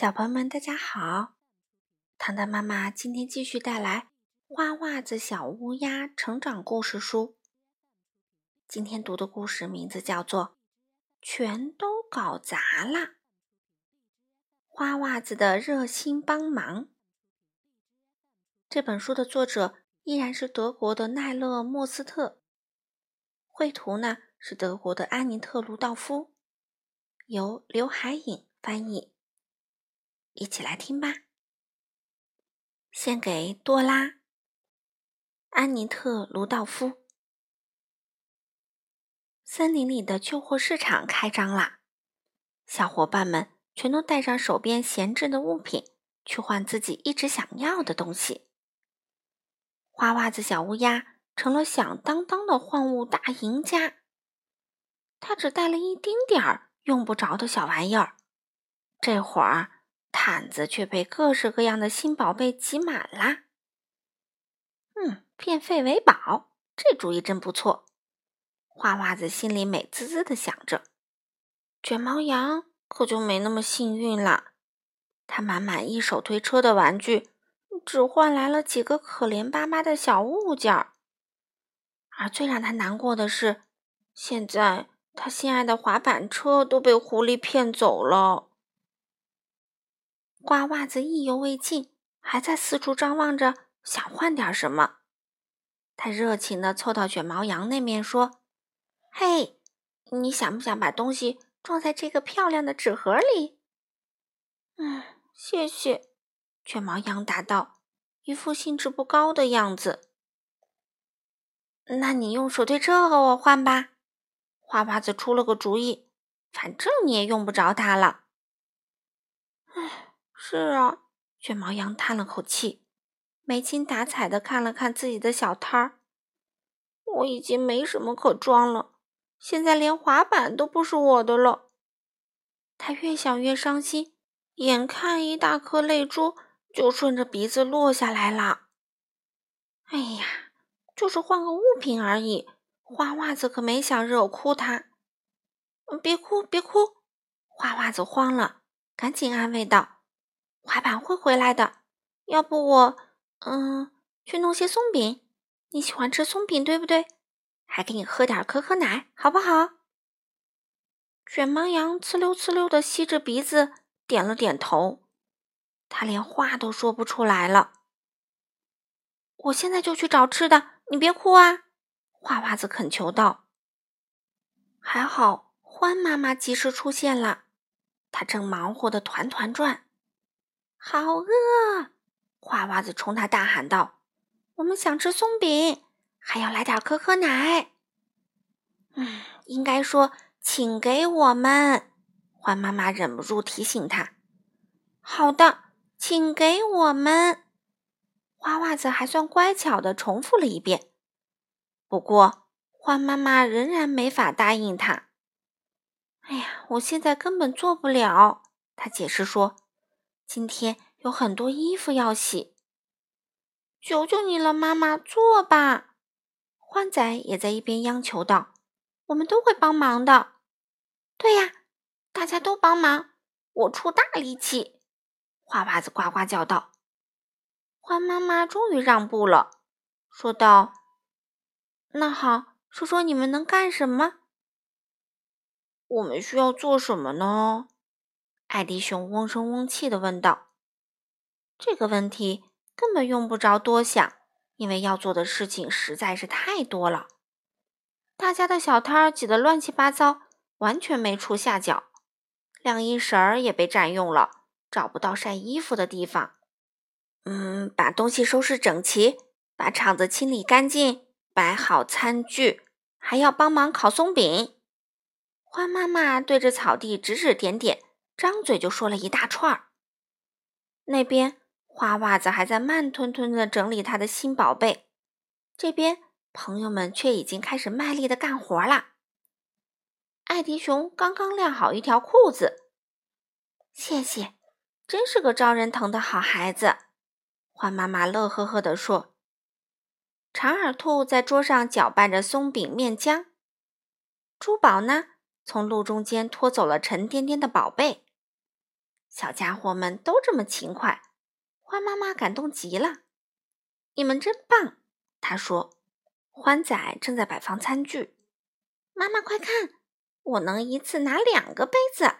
小朋友们，大家好！糖糖妈妈今天继续带来《花袜子小乌鸦》成长故事书。今天读的故事名字叫做《全都搞砸了》。花袜子的热心帮忙。这本书的作者依然是德国的奈勒·莫斯特，绘图呢是德国的安妮特·卢道夫，由刘海颖翻译。一起来听吧。献给多拉、安妮特、卢道夫。森林里的旧货市场开张啦！小伙伴们全都带上手边闲置的物品，去换自己一直想要的东西。花袜子小乌鸦成了响当当的换物大赢家。他只带了一丁点儿用不着的小玩意儿，这会儿。毯子却被各式各样的新宝贝挤满啦。嗯，变废为宝，这主意真不错。花袜子心里美滋滋的想着。卷毛羊可就没那么幸运了，他满满一手推车的玩具，只换来了几个可怜巴巴的小物件儿。而最让他难过的是，现在他心爱的滑板车都被狐狸骗走了。瓜袜子意犹未尽，还在四处张望着，想换点什么。他热情地凑到卷毛羊那面说：“嘿，你想不想把东西装在这个漂亮的纸盒里？”“嗯，谢谢。”卷毛羊答道，一副兴致不高的样子。“那你用手推车和我换吧。”花袜子出了个主意，“反正你也用不着它了。”唉。是啊，卷毛羊叹了口气，没精打采的看了看自己的小摊儿。我已经没什么可装了，现在连滑板都不是我的了。他越想越伤心，眼看一大颗泪珠就顺着鼻子落下来了。哎呀，就是换个物品而已，花袜子可没想惹哭他。别哭，别哭！花袜子慌了，赶紧安慰道。滑板会回来的，要不我，嗯，去弄些松饼。你喜欢吃松饼，对不对？还给你喝点可可奶，好不好？卷毛羊呲溜呲溜的吸着鼻子，点了点头。他连话都说不出来了。我现在就去找吃的，你别哭啊！花袜子恳求道。还好，欢妈妈及时出现了，她正忙活的团团转。好饿！花袜子冲他大喊道：“我们想吃松饼，还要来点可可奶。”嗯，应该说，请给我们。欢妈妈忍不住提醒他：“好的，请给我们。”花袜子还算乖巧的重复了一遍。不过，欢妈妈仍然没法答应他。“哎呀，我现在根本做不了。”他解释说。今天有很多衣服要洗，求求你了，妈妈，做吧！欢仔也在一边央求道：“我们都会帮忙的。”对呀，大家都帮忙，我出大力气！花袜子呱呱叫道。欢妈妈终于让步了，说道：“那好，说说你们能干什么？我们需要做什么呢？”艾迪熊嗡声嗡气地问道：“这个问题根本用不着多想，因为要做的事情实在是太多了。大家的小摊儿挤得乱七八糟，完全没处下脚。晾衣绳儿也被占用了，找不到晒衣服的地方。嗯，把东西收拾整齐，把场子清理干净，摆好餐具，还要帮忙烤松饼。”欢妈妈对着草地指指点点。张嘴就说了一大串儿。那边花袜子还在慢吞吞的整理他的新宝贝，这边朋友们却已经开始卖力的干活啦。艾迪熊刚刚晾好一条裤子，谢谢，真是个招人疼的好孩子。欢妈妈乐呵呵地说。长耳兔在桌上搅拌着松饼面浆，珠宝呢，从路中间拖走了沉甸甸的宝贝。小家伙们都这么勤快，欢妈妈感动极了。你们真棒，她说。欢仔正在摆放餐具，妈妈快看，我能一次拿两个杯子。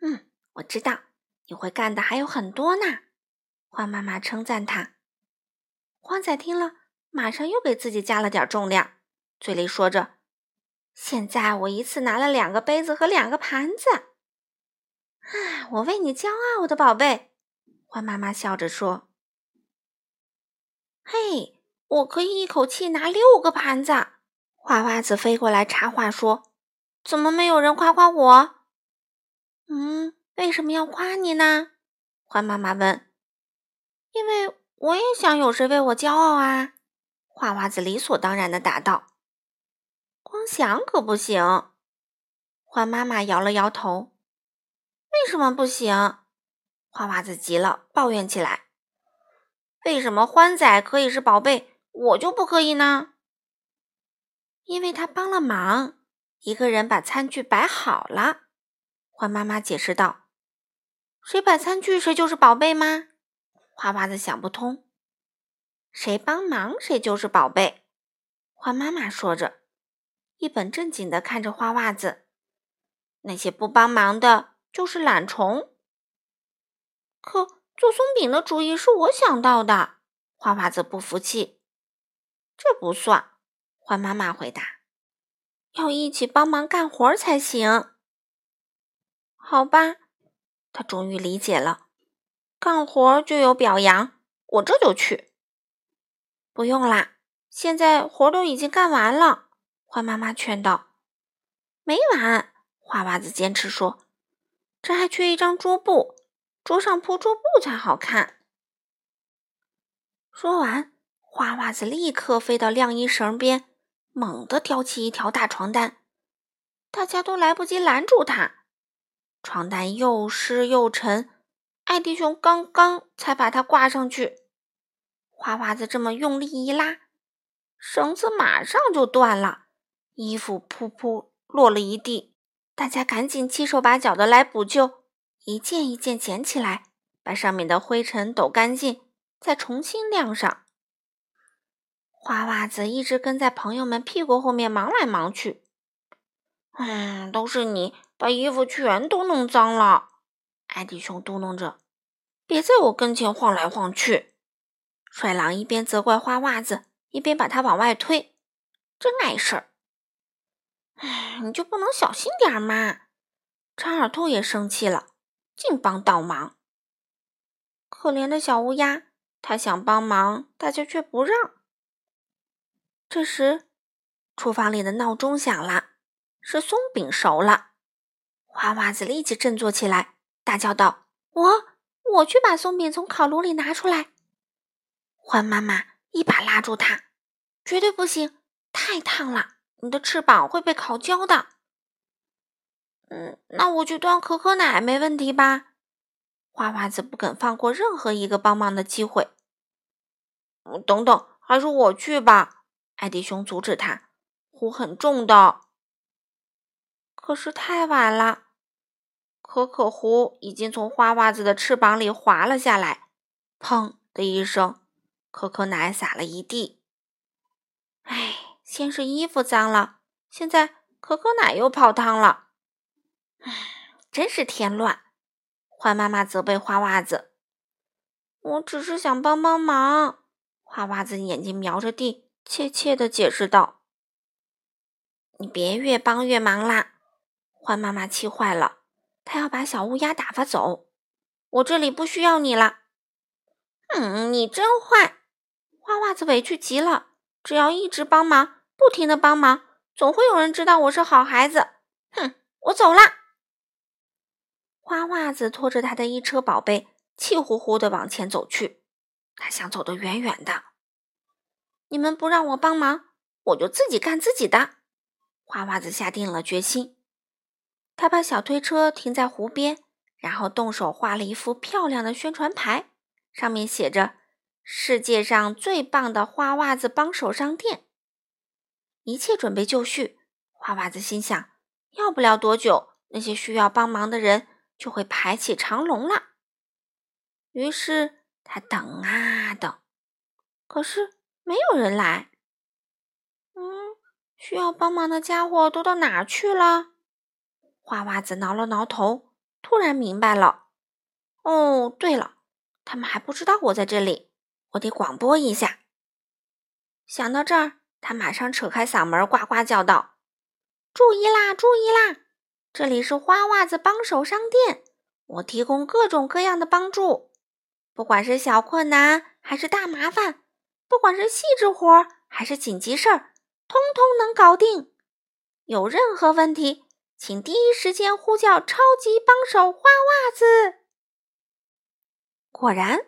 嗯，我知道你会干的还有很多呢。欢妈妈称赞他。欢仔听了，马上又给自己加了点重量，嘴里说着：“现在我一次拿了两个杯子和两个盘子。”啊，我为你骄傲，我的宝贝。欢妈妈笑着说：“嘿。”我可以一口气拿六个盘子。花袜子飞过来插话说：“怎么没有人夸夸我？”“嗯，为什么要夸你呢？”花妈妈问。“因为我也想有谁为我骄傲啊！”花袜子理所当然的答道。“光想可不行。”花妈妈摇了摇头。“什么不行？”花袜子急了，抱怨起来：“为什么欢仔可以是宝贝？”我就不可以呢，因为他帮了忙，一个人把餐具摆好了。欢妈妈解释道：“谁摆餐具谁就是宝贝吗？”花袜子想不通，谁帮忙谁就是宝贝。欢妈妈说着，一本正经的看着花袜子。那些不帮忙的就是懒虫。可做松饼的主意是我想到的。花袜子不服气。这不算，欢妈妈回答：“要一起帮忙干活才行。”好吧，他终于理解了，干活就有表扬，我这就去。不用啦，现在活都已经干完了。欢妈妈劝道：“没完！”花娃子坚持说：“这还缺一张桌布，桌上铺桌布才好看。”说完。花袜子立刻飞到晾衣绳边，猛地叼起一条大床单，大家都来不及拦住他。床单又湿又沉，艾迪熊刚刚才把它挂上去。花袜子这么用力一拉，绳子马上就断了，衣服噗噗落了一地。大家赶紧七手八脚的来补救，一件一件捡起来，把上面的灰尘抖干净，再重新晾上。花袜子一直跟在朋友们屁股后面忙来忙去。嗯，都是你把衣服全都弄脏了。艾迪熊嘟囔着：“别在我跟前晃来晃去。”帅狼一边责怪花袜子，一边把他往外推，真碍事儿。哎，你就不能小心点吗？长耳兔也生气了，净帮倒忙。可怜的小乌鸦，它想帮忙，大家却不让。这时，厨房里的闹钟响了，是松饼熟了。花袜子立即振作起来，大叫道：“我，我去把松饼从烤炉里拿出来！”欢妈妈一把拉住他：“绝对不行，太烫了，你的翅膀会被烤焦的。”“嗯，那我去端可可奶没问题吧？”花袜子不肯放过任何一个帮忙的机会。“等等，还是我去吧。”艾迪熊阻止他，壶很重的。可是太晚了，可可壶已经从花袜子的翅膀里滑了下来，砰的一声，可可奶洒了一地。先是衣服脏了，现在可可奶又泡汤了。唉，真是添乱！坏妈妈责备花袜子：“我只是想帮帮忙。”花袜子眼睛瞄着地。怯怯的解释道：“你别越帮越忙啦！”欢妈妈气坏了，她要把小乌鸦打发走。我这里不需要你了。嗯，你真坏！花袜子委屈极了。只要一直帮忙，不停的帮忙，总会有人知道我是好孩子。哼，我走了。花袜子拖着他的一车宝贝，气呼呼的往前走去。他想走得远远的。你们不让我帮忙，我就自己干自己的。花袜子下定了决心，他把小推车停在湖边，然后动手画了一幅漂亮的宣传牌，上面写着“世界上最棒的花袜子帮手商店”。一切准备就绪，花袜子心想：要不了多久，那些需要帮忙的人就会排起长龙了。于是他等啊等，可是没有人来。嗯，需要帮忙的家伙都到哪儿去了？花袜子挠了挠头，突然明白了。哦，对了，他们还不知道我在这里，我得广播一下。想到这儿，他马上扯开嗓门，呱呱叫道：“注意啦，注意啦！这里是花袜子帮手商店，我提供各种各样的帮助，不管是小困难还是大麻烦，不管是细致活还是紧急事儿，通通能搞定。有任何问题，请第一时间呼叫超级帮手花袜子。”果然，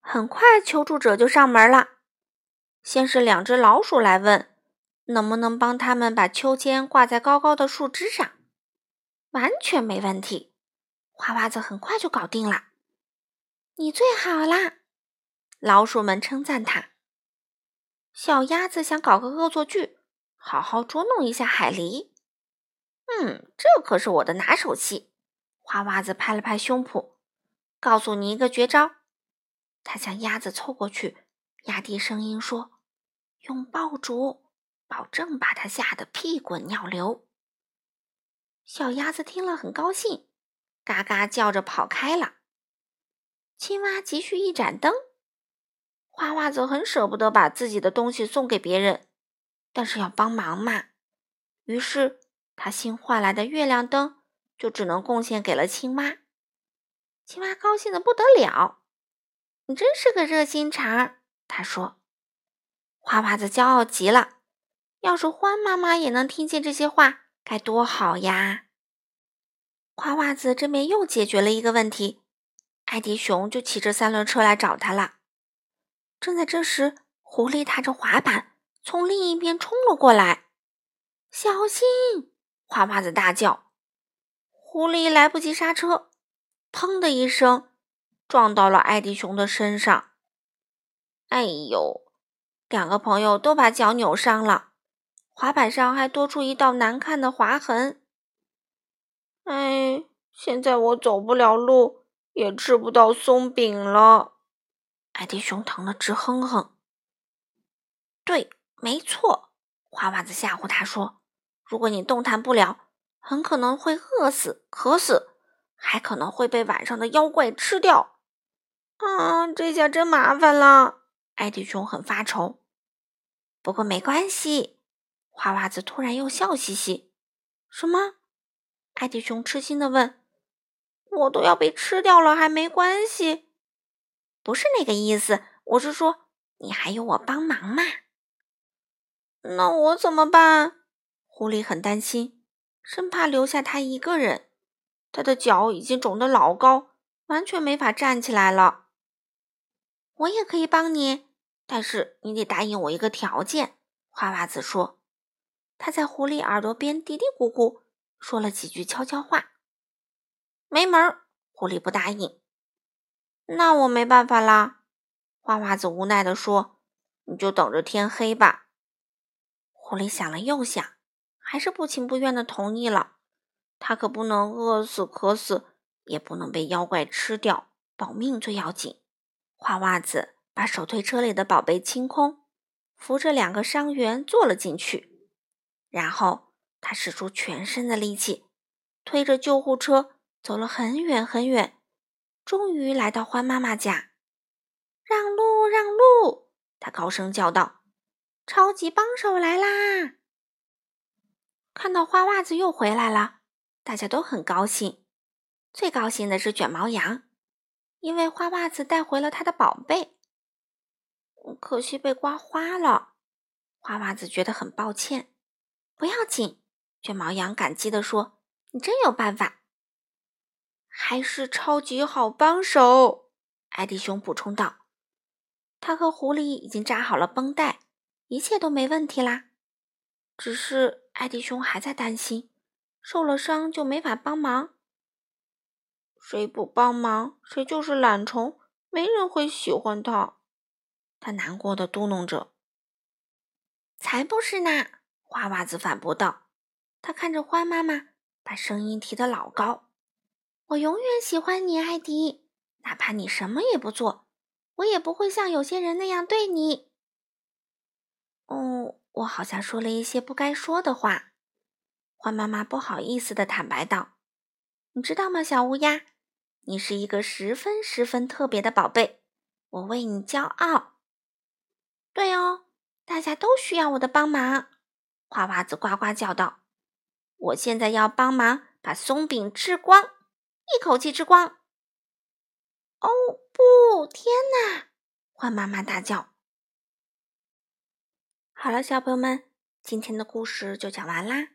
很快求助者就上门了。先是两只老鼠来问，能不能帮他们把秋千挂在高高的树枝上，完全没问题。花袜子很快就搞定了。你最好啦，老鼠们称赞他。小鸭子想搞个恶作剧，好好捉弄一下海狸。嗯，这可是我的拿手戏。花袜子拍了拍胸脯。告诉你一个绝招，他向鸭子凑过去，压低声音说：“用爆竹，保证把他吓得屁滚尿流。”小鸭子听了很高兴，嘎嘎叫着跑开了。青蛙急需一盏灯，花袜子很舍不得把自己的东西送给别人，但是要帮忙嘛，于是他新换来的月亮灯就只能贡献给了青蛙。青蛙高兴的不得了，你真是个热心肠。他说：“花袜子骄傲极了，要是欢妈妈也能听见这些话，该多好呀！”花袜子这边又解决了一个问题，艾迪熊就骑着三轮车来找他了。正在这时，狐狸踏着滑板从另一边冲了过来，小心！花袜子大叫，狐狸来不及刹车。砰的一声，撞到了艾迪熊的身上。哎呦，两个朋友都把脚扭伤了，滑板上还多出一道难看的划痕。哎，现在我走不了路，也吃不到松饼了。艾迪熊疼得直哼哼。对，没错，花袜子吓唬他说：“如果你动弹不了，很可能会饿死、渴死。”还可能会被晚上的妖怪吃掉，啊，这下真麻烦了。艾迪熊很发愁，不过没关系。花袜子突然又笑嘻嘻。什么？艾迪熊吃惊的问。我都要被吃掉了，还没关系？不是那个意思，我是说你还有我帮忙嘛。那我怎么办？狐狸很担心，生怕留下他一个人。他的脚已经肿得老高，完全没法站起来了。我也可以帮你，但是你得答应我一个条件。”花袜子说。他在狐狸耳朵边嘀嘀咕咕说了几句悄悄话。没门儿！狐狸不答应。那我没办法啦。花袜子无奈地说：“你就等着天黑吧。”狐狸想了又想，还是不情不愿地同意了。他可不能饿死、渴死，也不能被妖怪吃掉，保命最要紧。花袜子把手推车里的宝贝清空，扶着两个伤员坐了进去，然后他使出全身的力气，推着救护车走了很远很远，终于来到欢妈妈家。让路，让路！他高声叫道：“超级帮手来啦！”看到花袜子又回来了。大家都很高兴，最高兴的是卷毛羊，因为花袜子带回了他的宝贝。可惜被刮花了，花袜子觉得很抱歉。不要紧，卷毛羊感激地说：“你真有办法，还是超级好帮手。”艾迪熊补充道：“他和狐狸已经扎好了绷带，一切都没问题啦。只是艾迪熊还在担心。”受了伤就没法帮忙，谁不帮忙谁就是懒虫，没人会喜欢他。他难过的嘟囔着：“才不是呢！”花袜子反驳道。他看着花妈妈，把声音提得老高：“我永远喜欢你，艾迪，哪怕你什么也不做，我也不会像有些人那样对你。”哦，我好像说了一些不该说的话。獾妈妈不好意思的坦白道：“你知道吗，小乌鸦，你是一个十分十分特别的宝贝，我为你骄傲。”对哦，大家都需要我的帮忙。花娃子呱呱叫道：“我现在要帮忙把松饼吃光，一口气吃光。”哦不，天哪！花妈妈大叫。好了，小朋友们，今天的故事就讲完啦。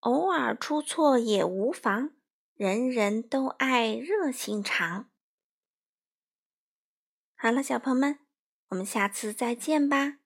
偶尔出错也无妨，人人都爱热心肠。好了，小朋友们，我们下次再见吧。